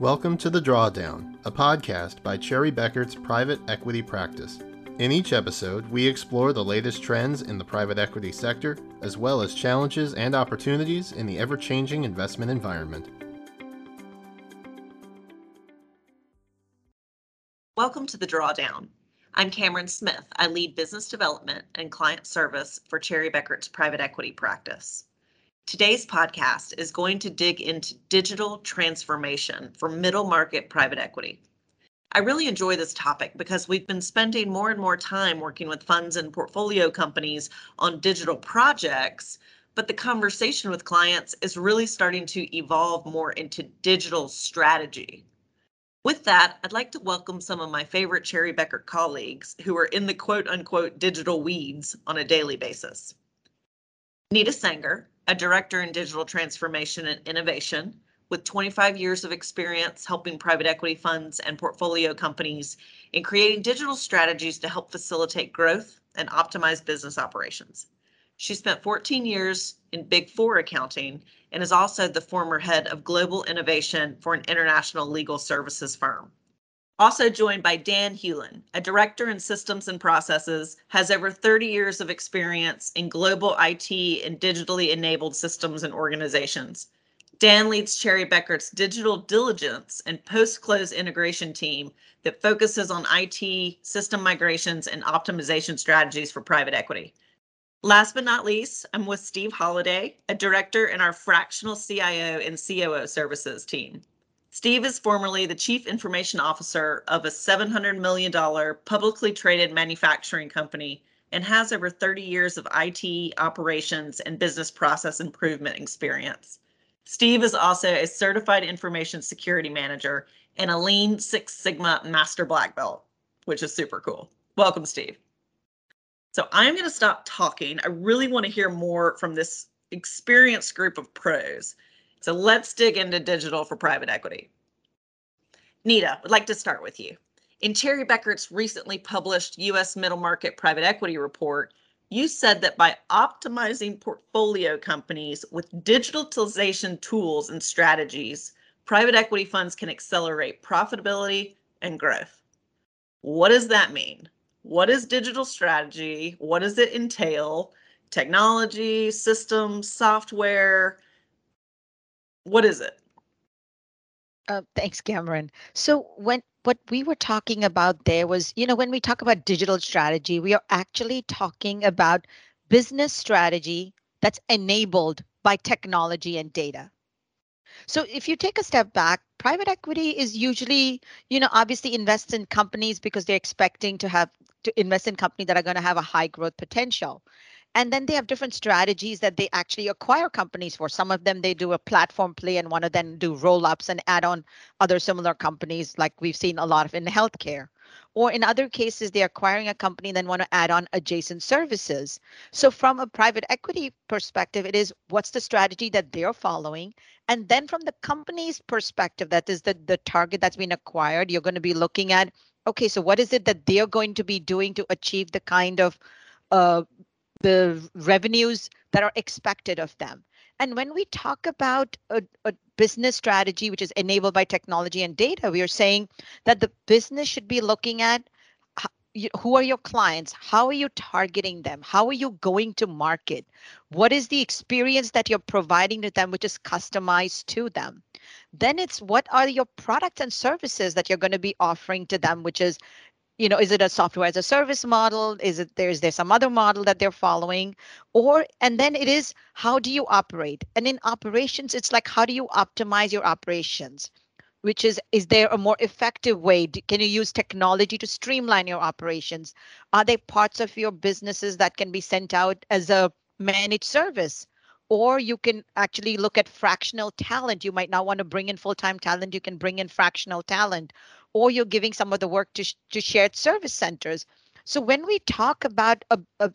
Welcome to The Drawdown, a podcast by Cherry Bekaert's private equity practice. In each episode, we explore the latest trends in the private equity sector, as well as challenges and opportunities in the ever changing investment environment. Welcome to The Drawdown. I'm Cameron Smith. I lead business development and client service for Cherry Bekaert's private equity practice. Today's podcast is going to dig into digital transformation for middle market private equity. I really enjoy this topic because we've been spending more and more time working with funds and portfolio companies on digital projects, but the conversation with clients is really starting to evolve more into digital strategy. With that, I'd like to welcome some of my favorite Cherry Bekaert colleagues who are in the quote unquote digital weeds on a daily basis. Nita Sanger, a director in digital transformation and innovation with 25 years of experience helping private equity funds and portfolio companies in creating digital strategies to help facilitate growth and optimize business operations. She spent 14 years in Big Four accounting and is also the former head of global innovation for an international legal services firm. Also joined by Dan Hewlin, a director in systems and processes, has over 30 years of experience in global IT and digitally enabled systems and organizations. Dan leads Cherry Bekaert's digital diligence and post-close integration team that focuses on IT, system migrations, and optimization strategies for private equity. Last but not least, I'm with Steve Holiday, a director in our fractional CIO and COO services team. Steve is formerly the chief information officer of a $700 million publicly traded manufacturing company and has over 30 years of IT operations and business process improvement experience. Steve is also a certified information security manager and a Lean Six Sigma Master Black Belt, which is super cool. Welcome, Steve. So I'm going to stop talking. I really want to hear more from this experienced group of pros. So let's dig into digital for private equity. Nita, would like to start with you. In Cherry Bekaert's recently published U.S. Middle Market Private Equity Report, you said that by optimizing portfolio companies with digitalization tools and strategies, private equity funds can accelerate profitability and growth. What does that mean? What is digital strategy? What does it entail? Technology, systems, software, what is it? Uh, thanks, Cameron. So when what we were talking about there was, you know, when we talk about digital strategy, we are actually talking about business strategy that's enabled by technology and data. So if you take a step back, private equity is usually, you know, obviously invests in companies because they're expecting to have to invest in companies that are going to have a high growth potential and then they have different strategies that they actually acquire companies for. Some of them they do a platform play and one of them do roll-ups and add on other similar companies like we've seen a lot of in healthcare. Or in other cases they're acquiring a company and then want to add on adjacent services. So from a private equity perspective it is what's the strategy that they're following? And then from the company's perspective that is the, the target that's been acquired you're going to be looking at okay so what is it that they're going to be doing to achieve the kind of uh, the revenues that are expected of them. And when we talk about a, a, business strategy which is enabled by technology and data, we are saying that the business should be looking at who are your clients? How are you targeting them? How are you going to market? What is the experience that you're providing to them, which is customized to them? Then it's what are your products and services that you're going to be offering to them, which is you know is it a software as a service model? Is it there's there some other model that they're following? Or and then it is how do you operate? And in operations it's like how do you optimize your operations? Which is is there a more effective way? Can you use technology to streamline your operations? Are there parts of your businesses that can be sent out as a managed service? Or you can actually look at fractional talent. You might not want to bring in full-time talent you can bring in fractional talent or you're giving some of the work to, to shared service centers. So when we talk about a, a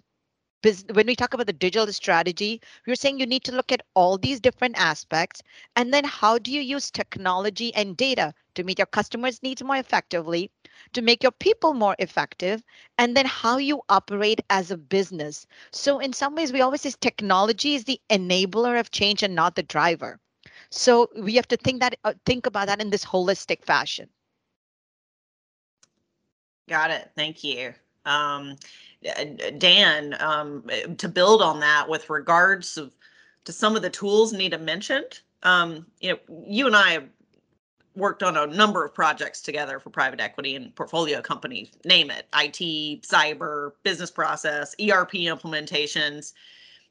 business, when we talk about the digital strategy, we're saying you need to look at all these different aspects. And then how do you use technology and data to meet your customers' needs more effectively, to make your people more effective, and then how you operate as a business. So in some ways, we always say technology is the enabler of change and not the driver. So we have to think that uh, think about that in this holistic fashion. Got it. Thank you. Um, Dan, um, to build on that with regards of, to some of the tools Nita mentioned, um, you know, you and I have worked on a number of projects together for private equity and portfolio companies, name it, IT, cyber, business process, ERP implementations.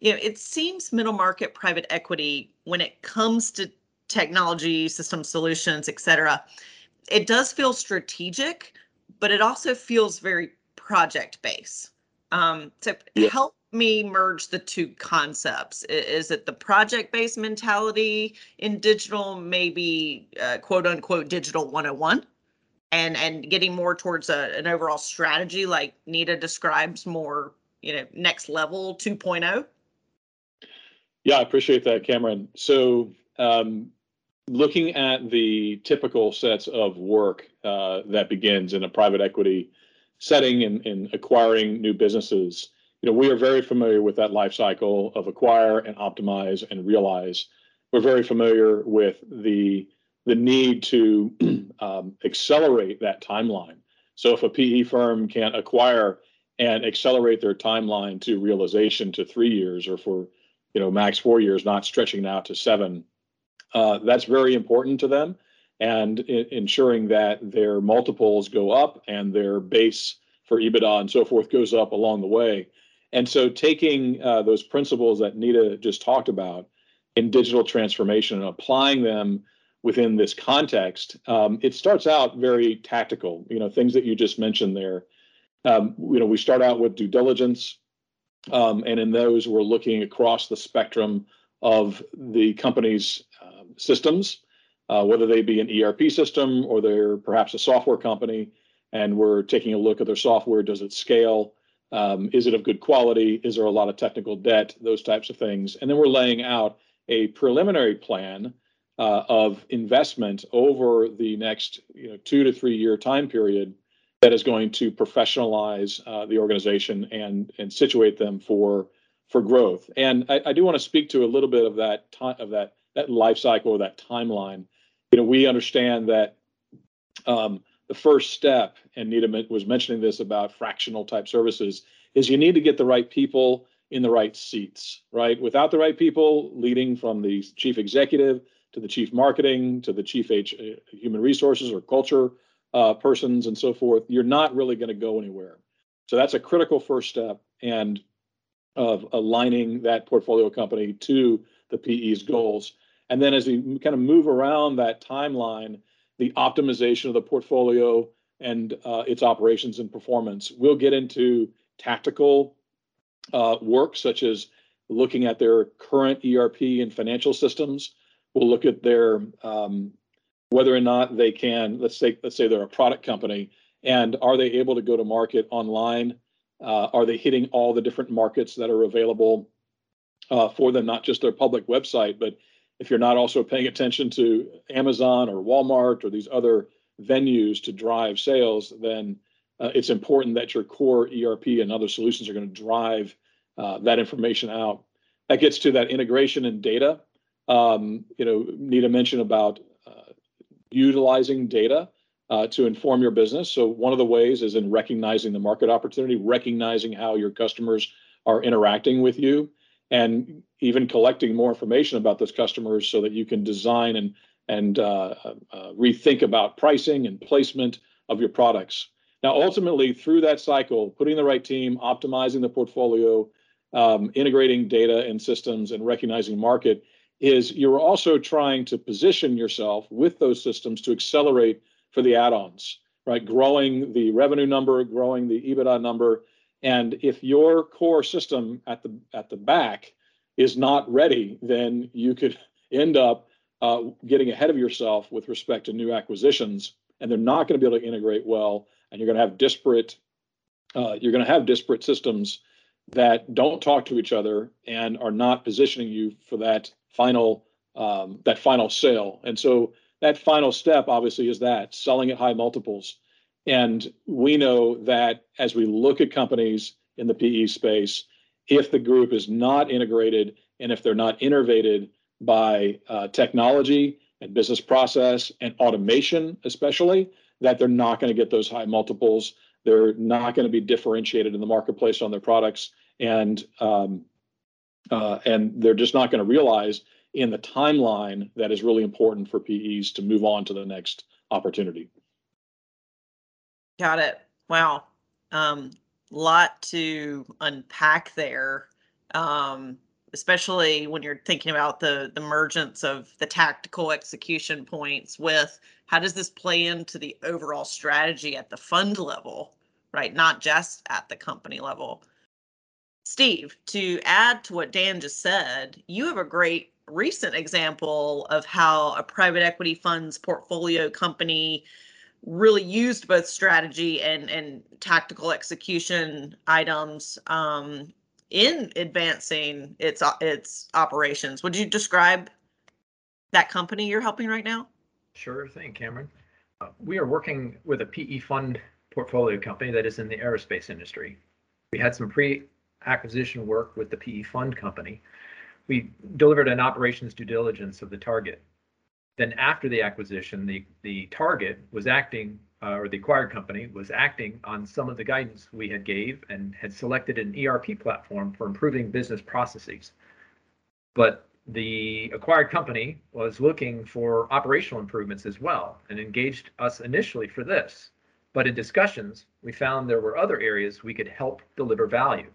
You know, it seems middle market private equity when it comes to technology, system solutions, et cetera, it does feel strategic, but it also feels very project based. Um, so yeah. help me merge the two concepts. Is it the project based mentality in digital, maybe uh, quote unquote digital 101? And, and getting more towards a, an overall strategy like Nita describes more, you know, next level 2.0? Yeah, I appreciate that, Cameron. So, um, looking at the typical sets of work uh, that begins in a private equity setting and in, in acquiring new businesses, you know, we are very familiar with that life cycle of acquire and optimize and realize. We're very familiar with the the need to um, accelerate that timeline. So if a PE firm can't acquire and accelerate their timeline to realization to three years or for you know max four years, not stretching out to seven, uh, that's very important to them and ensuring that their multiples go up and their base for EBITDA and so forth goes up along the way. And so, taking uh, those principles that Nita just talked about in digital transformation and applying them within this context, um, it starts out very tactical. You know, things that you just mentioned there. Um, you know, we start out with due diligence, um, and in those, we're looking across the spectrum of the company's systems uh, whether they be an ERP system or they're perhaps a software company, and we're taking a look at their software. Does it scale? Um, is it of good quality? Is there a lot of technical debt? Those types of things. And then we're laying out a preliminary plan uh, of investment over the next you know, two to three year time period that is going to professionalize uh, the organization and and situate them for for growth. And I, I do want to speak to a little bit of that time of that that life cycle or that timeline you know, we understand that um, the first step, and Nita was mentioning this about fractional type services, is you need to get the right people in the right seats, right? Without the right people leading from the chief executive to the chief marketing to the chief H, uh, human resources or culture uh, persons and so forth, you're not really going to go anywhere. So that's a critical first step and of aligning that portfolio company to the PE's goals. And then as we kind of move around that timeline, the optimization of the portfolio and uh, its operations and performance. We'll get into tactical uh, work, such as looking at their current ERP and financial systems. We'll look at their um, whether or not they can. Let's say let's say they're a product company, and are they able to go to market online? Uh, are they hitting all the different markets that are available uh, for them? Not just their public website, but if you're not also paying attention to Amazon or Walmart or these other venues to drive sales, then uh, it's important that your core ERP and other solutions are going to drive uh, that information out. That gets to that integration and data. Um, you know, Nita mentioned about uh, utilizing data uh, to inform your business. So one of the ways is in recognizing the market opportunity, recognizing how your customers are interacting with you, and even collecting more information about those customers so that you can design and and uh, uh, rethink about pricing and placement of your products. Now, ultimately, through that cycle, putting the right team, optimizing the portfolio, um, integrating data and systems, and recognizing market is you're also trying to position yourself with those systems to accelerate for the add-ons, right? Growing the revenue number, growing the EBITDA number, and if your core system at the at the back is not ready, then you could end up uh, getting ahead of yourself with respect to new acquisitions, and they're not going to be able to integrate well, and you're going to have disparate uh, you're going to have disparate systems that don't talk to each other and are not positioning you for that final um, that final sale. And so that final step obviously is that selling at high multiples. And we know that as we look at companies in the PE space, if the group is not integrated and if they're not innovated, by uh, technology and business process and automation, especially, that they're not going to get those high multiples. They're not going to be differentiated in the marketplace on their products, and um, uh, and they're just not going to realize in the timeline that is really important for PEs to move on to the next opportunity. Got it. Wow. Um, lot to unpack there. Um, especially when you're thinking about the the emergence of the tactical execution points with how does this play into the overall strategy at the fund level right not just at the company level steve to add to what dan just said you have a great recent example of how a private equity fund's portfolio company really used both strategy and and tactical execution items um, in advancing its its operations. Would you describe that company you're helping right now? Sure thing, Cameron. Uh, we are working with a PE fund portfolio company that is in the aerospace industry. We had some pre-acquisition work with the PE fund company. We delivered an operations due diligence of the target. Then after the acquisition, the, the target was acting uh, or the acquired company was acting on some of the guidance we had gave and had selected an ERP platform for improving business processes. But the acquired company was looking for operational improvements as well and engaged us initially for this. But in discussions, we found there were other areas we could help deliver value,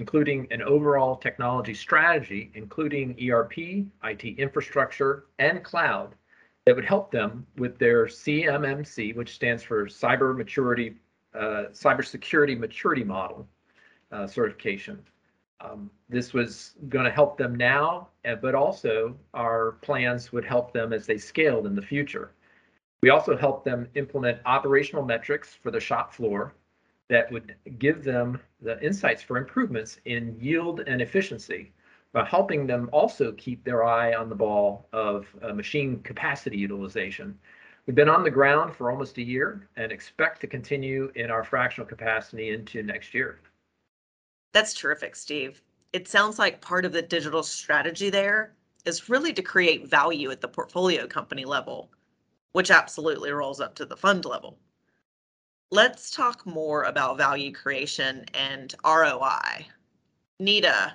including an overall technology strategy, including ERP, IT infrastructure, and cloud that would help them with their CMMC, which stands for Cyber Maturity, uh, Cybersecurity Maturity Model uh, certification. Um, this was going to help them now, uh, but also our plans would help them as they scaled in the future. We also helped them implement operational metrics for the shop floor that would give them the insights for improvements in yield and efficiency but helping them also keep their eye on the ball of uh, machine capacity utilization. We've been on the ground for almost a year and expect to continue in our fractional capacity into next year. That's terrific, Steve. It sounds like part of the digital strategy there is really to create value at the portfolio company level, which absolutely rolls up to the fund level. Let's talk more about value creation and ROI. Nita,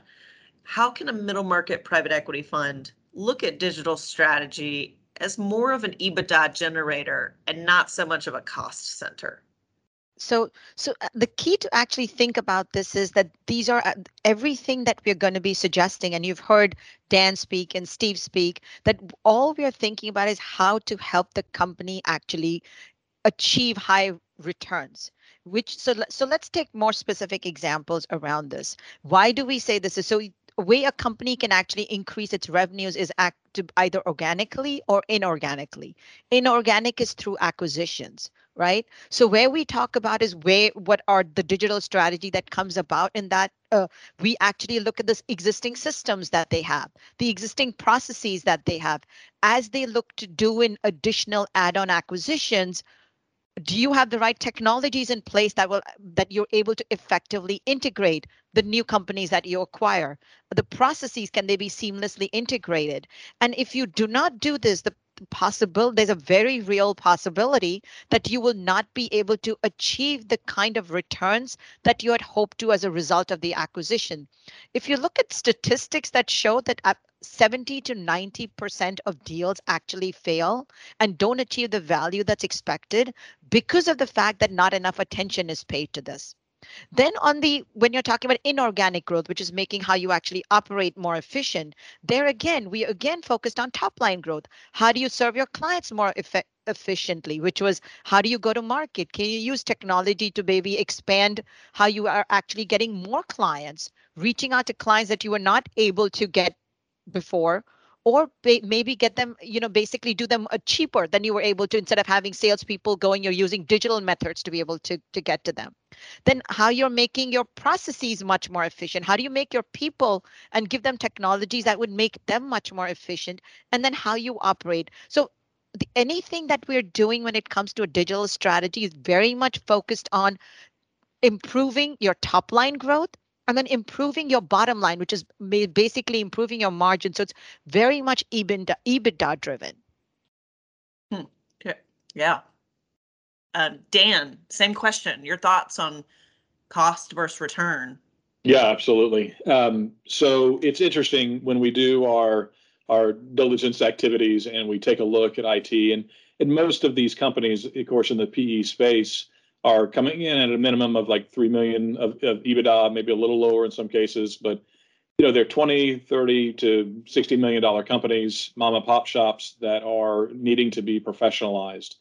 how can a middle market private equity fund look at digital strategy as more of an EBITDA generator and not so much of a cost center? So, so uh, the key to actually think about this is that these are uh, everything that we're going to be suggesting, and you've heard Dan speak and Steve speak. That all we are thinking about is how to help the company actually achieve high returns which so so let's take more specific examples around this why do we say this is so way a company can actually increase its revenues is act to either organically or inorganically. Inorganic is through acquisitions, right? So where we talk about is where what are the digital strategy that comes about in that uh, we actually look at the existing systems that they have, the existing processes that they have, as they look to do in additional add-on acquisitions do you have the right technologies in place that will that you're able to effectively integrate the new companies that you acquire? The processes can they be seamlessly integrated? And if you do not do this the possible there's a very real possibility that you will not be able to achieve the kind of returns that you had hoped to as a result of the acquisition if you look at statistics that show that 70 to 90% of deals actually fail and don't achieve the value that's expected because of the fact that not enough attention is paid to this. Then on the when you're talking about inorganic growth, which is making how you actually operate more efficient, there again, we again focused on top line growth. How do you serve your clients more efficiently? Which was how do you go to market? Can you use technology to maybe expand how you are actually getting more clients reaching out to clients that you were not able to get before or maybe get them, you know, basically do them uh, cheaper than you were able to instead of having salespeople going, you're using digital methods to be able to, to get to them. Then how you're making your processes much more efficient. How do you make your people and give them technologies that would make them much more efficient? And then how you operate. So anything that we're doing when it comes to a digital strategy is very much focused on improving your top line growth and then improving your bottom line, which is basically improving your margin. So it's very much EBITDA, EBITDA driven. Hmm. Okay. Yeah. Um, Dan, same question. Your thoughts on cost versus return? Yeah, absolutely. Um, so it's interesting when we do our our diligence activities and we take a look at IT and and most of these companies, of course, in the PE space, are coming in at a minimum of like 3 million of, of EBITDA, maybe a little lower in some cases, but you know, they're 20, 30 to 60 million dollar companies, mom and pop shops that are needing to be professionalized.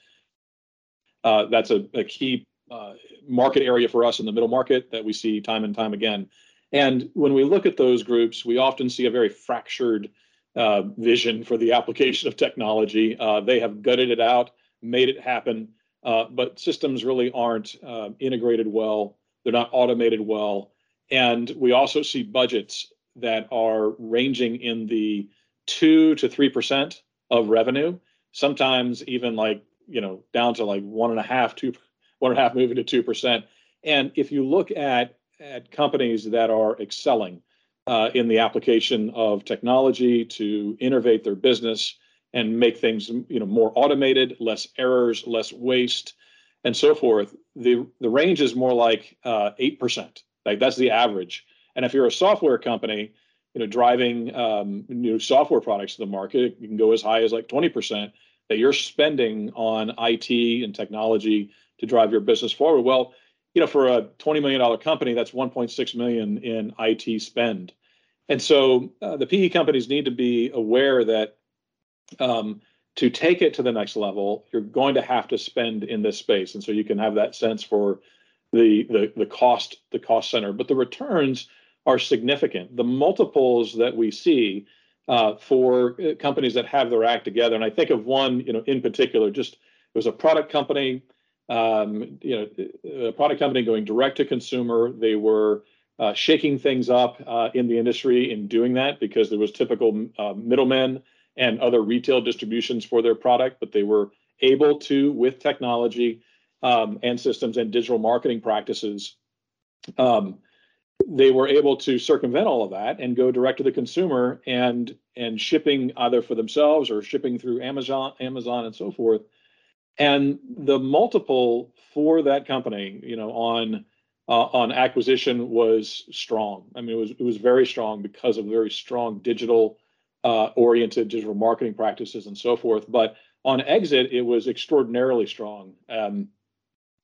Uh, that's a, a key uh, market area for us in the middle market that we see time and time again. And when we look at those groups, we often see a very fractured uh, vision for the application of technology. Uh, they have gutted it out, made it happen, uh, but systems really aren't uh, integrated well. They're not automated well. And we also see budgets that are ranging in the two to three percent of revenue, sometimes even like you know down to like one and a half, two, one and a half, moving to two percent. And if you look at at companies that are excelling uh, in the application of technology to innovate their business, and make things you know more automated, less errors, less waste, and so forth. The the range is more like uh, eight percent. Like that's the average. And if you're a software company, you know, driving um, new software products to the market, you can go as high as like twenty percent that you're spending on IT and technology to drive your business forward. Well, you know, for a twenty million dollar company, that's one point six million in IT spend. And so uh, the PE companies need to be aware that um, to take it to the next level, you're going to have to spend in this space, and so you can have that sense for the the the cost the cost center. But the returns are significant. The multiples that we see uh, for uh, companies that have their act together, and I think of one, you know, in particular, just it was a product company, um, you know, a product company going direct to consumer. They were uh, shaking things up uh, in the industry in doing that because there was typical uh, middlemen and other retail distributions for their product, but they were able to, with technology um, and systems and digital marketing practices, um, they were able to circumvent all of that and go direct to the consumer and and shipping either for themselves or shipping through Amazon, Amazon and so forth. And the multiple for that company, you know, on uh, on acquisition was strong. I mean, it was it was very strong because of very strong digital uh, oriented digital marketing practices and so forth. But on exit, it was extraordinarily strong. Um,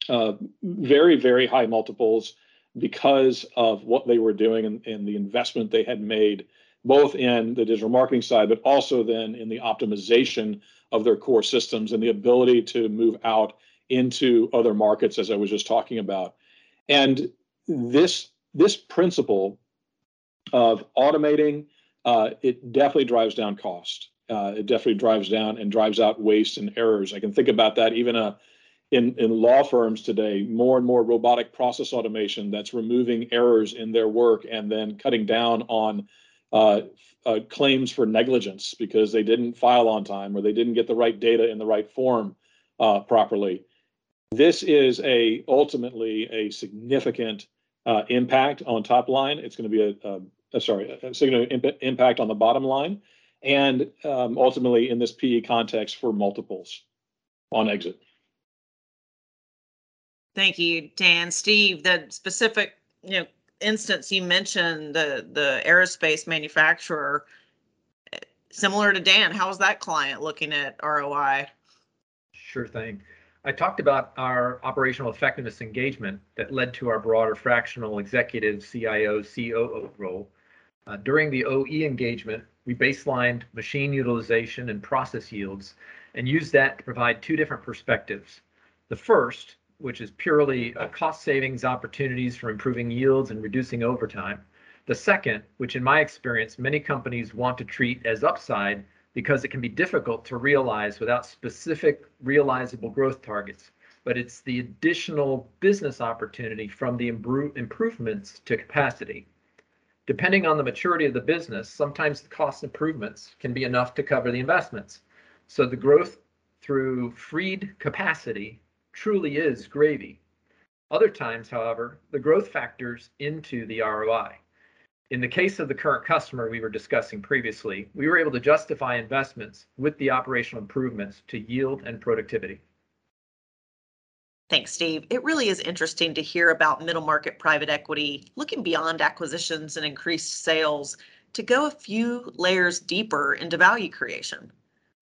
uh, very, very high multiples because of what they were doing and, and, the investment they had made, both in the digital marketing side, but also then in the optimization of their core systems and the ability to move out into other markets, as I was just talking about. And this this principle of automating uh, it definitely drives down cost. Uh, it definitely drives down and drives out waste and errors. I can think about that even uh, in in law firms today. More and more robotic process automation that's removing errors in their work and then cutting down on uh, uh, claims for negligence because they didn't file on time or they didn't get the right data in the right form uh, properly. This is a ultimately a significant impact on top line. It's going to be a, a uh, sorry, a significant imp- impact on the bottom line, and um, ultimately in this PE context for multiples on exit. Thank you, Dan. Steve, the specific you know instance you mentioned the the aerospace manufacturer, similar to Dan, how is that client looking at ROI? Sure thing. I talked about our operational effectiveness engagement that led to our broader fractional executive CIO COO role. Uh, during the OE engagement, we baselined machine utilization and process yields and used that to provide two different perspectives. The first, which is purely uh, cost savings opportunities for improving yields and reducing overtime. The second, which in my experience, many companies want to treat as upside because it can be difficult to realize without specific realizable growth targets. But it's the additional business opportunity from the improvements to capacity. Depending on the maturity of the business, sometimes the cost improvements can be enough to cover the investments. So the growth through freed capacity truly is gravy. Other times, however, the growth factors into the ROI. In the case of the current customer we were discussing previously, we were able to justify investments with the operational improvements to yield and productivity. Thanks, Steve. It really is interesting to hear about middle market private equity looking beyond acquisitions and increased sales to go a few layers deeper into value creation,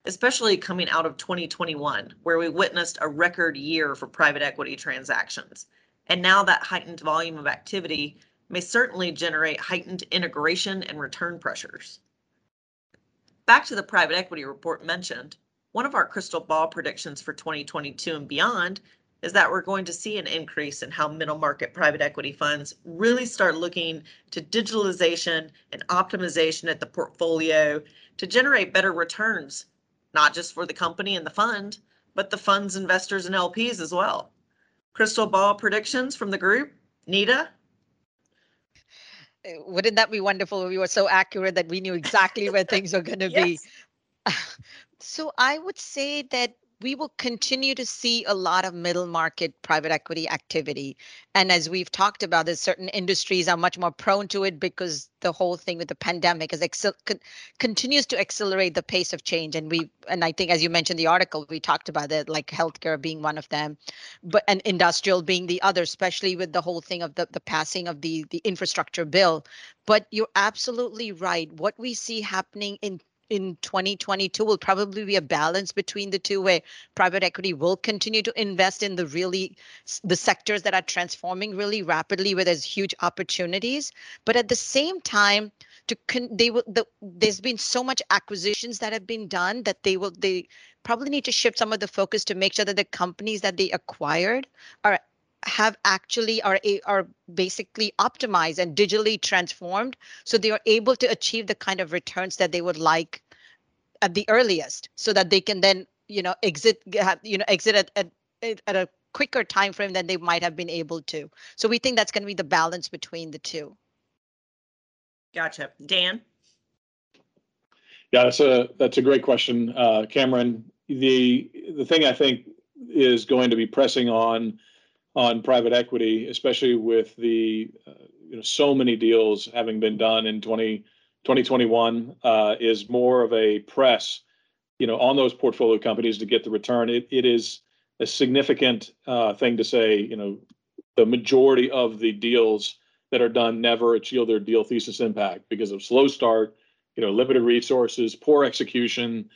especially coming out of 2021, where we witnessed a record year for private equity transactions. And now that heightened volume of activity may certainly generate heightened integration and return pressures. Back to the private equity report mentioned, one of our crystal ball predictions for 2022 and beyond is that we're going to see an increase in how middle market private equity funds really start looking to digitalization and optimization at the portfolio to generate better returns, not just for the company and the fund, but the fund's investors and LPs as well. Crystal ball predictions from the group. Nita? Eh, wouldn't that be wonderful if we were so accurate that we knew exactly where things are going to yes. be? so I would say that we will continue to see a lot of middle market private equity activity. And as we've talked about, there's certain industries are much more prone to it because the whole thing with the pandemic is continues to accelerate the pace of change. And we, and I think as you mentioned the article, we talked about it, like healthcare being one of them, but and industrial being the other, especially with the whole thing of the, the passing of the the infrastructure bill. But you're absolutely right. What we see happening in in 2022 will probably be a balance between the two where private equity will continue to invest in the really the sectors that are transforming really rapidly where there's huge opportunities. But at the same time to con- they will the, there's been so much acquisitions that have been done that they will they probably need to shift some of the focus to make sure that the companies that they acquired are have actually are are basically optimized and digitally transformed so they are able to achieve the kind of returns that they would like at the earliest so that they can then you know exit you know exit at, at, at a quicker time frame than they might have been able to. So we think that's going to be the balance between the two. Gotcha. Dan? Yeah that's a that's a great question uh, cameron. The the thing i think is going to be pressing on on private equity, especially with the uh, you know so many deals having been done in 20, 2021, uh, is more of a press, you know, on those portfolio companies to get the return. It it is a significant uh, thing to say. You know, the majority of the deals that are done never achieve their deal thesis impact because of slow start, you know, limited resources, poor execution.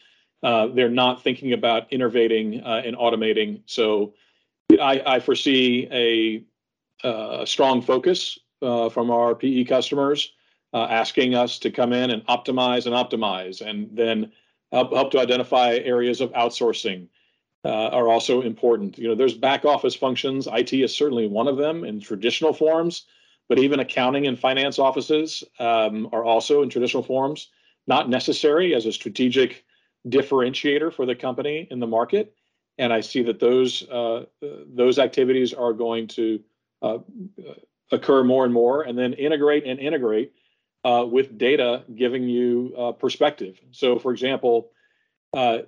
Uh, they're not thinking about innovating uh, and automating. So I, I foresee a, a strong focus uh, from our PE customers uh, asking us to come in and optimize and optimize, and then help, help to identify areas of outsourcing uh, are also important. You know, there's back office functions. IT is certainly one of them in traditional forms, but even accounting and finance offices um, are also in traditional forms, not necessary as a strategic differentiator for the company in the market and I see that those uh, those activities are going to uh, occur more and more, and then integrate and integrate uh, with data giving you uh, perspective. So, for example, uh,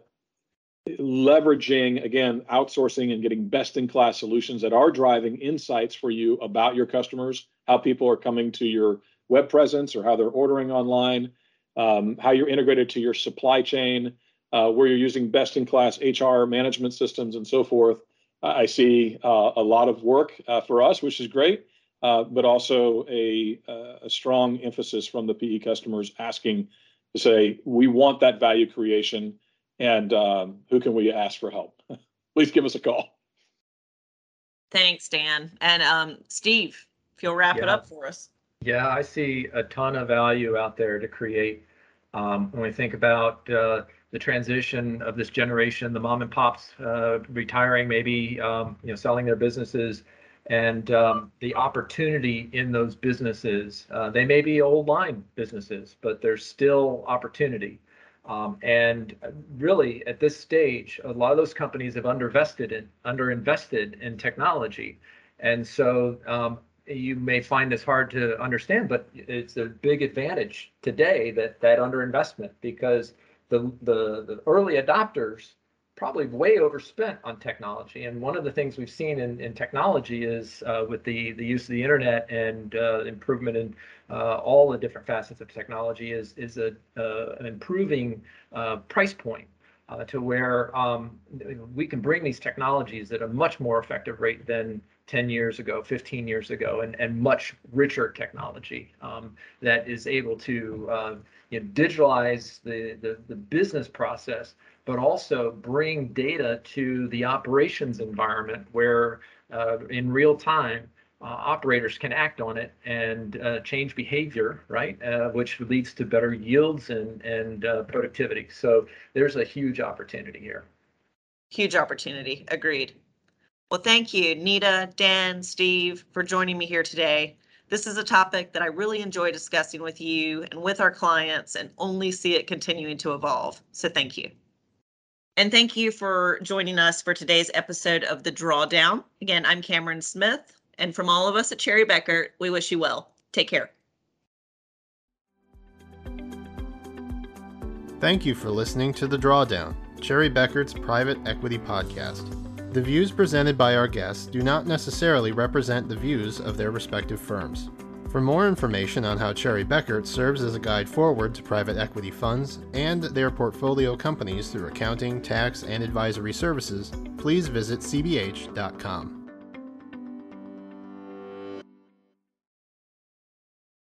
leveraging again outsourcing and getting best in class solutions that are driving insights for you about your customers, how people are coming to your web presence or how they're ordering online, um, how you're integrated to your supply chain uh, where you're using best in class HR management systems and so forth. I see uh, a lot of work uh, for us, which is great, uh, but also a, uh, a, strong emphasis from the PE customers asking to say, we want that value creation and um, who can we ask for help? Please give us a call. Thanks, Dan. And um, Steve, if you'll wrap yeah. it up for us. Yeah, I see a ton of value out there to create. Um, when we think about uh, the transition of this generation, the mom and pops uh, retiring, maybe um, you know selling their businesses, and um, the opportunity in those businesses. Uh, they may be old line businesses, but there's still opportunity. Um, and really, at this stage, a lot of those companies have underinvested in underinvested in technology, and so um, you may find this hard to understand, but it's a big advantage today that that underinvestment because the, the, the early adopters probably way overspent on technology. And one of the things we've seen in, in technology is uh, with the, the use of the internet and uh, improvement in uh, all the different facets of technology is, is a, uh, an improving uh, price point. Uh, to where um, we can bring these technologies at a much more effective rate than 10 years ago, 15 years ago, and, and much richer technology um, that is able to you know, digitalize the, the, the, business process, but also bring data to the operations environment where uh, in real time, uh, operators can act on it and uh, change behavior, right? Uh, which leads to better yields and, and uh, productivity. So there's a huge opportunity here. Huge opportunity. Agreed. Well, thank you, Nita, Dan, Steve, for joining me here today. This is a topic that I really enjoy discussing with you and with our clients and only see it continuing to evolve. So thank you. And thank you for joining us for today's episode of The Drawdown. Again, I'm Cameron Smith, and from all of us at Cherry Bekaert, we wish you well. Take care. Thank you for listening to The Drawdown, Cherry Bekaert's private equity podcast. The views presented by our guests do not necessarily represent the views of their respective firms. For more information on how Cherry Bekaert serves as a guide forward to private equity funds and their portfolio companies through accounting, tax, and advisory services, please visit cbh.com.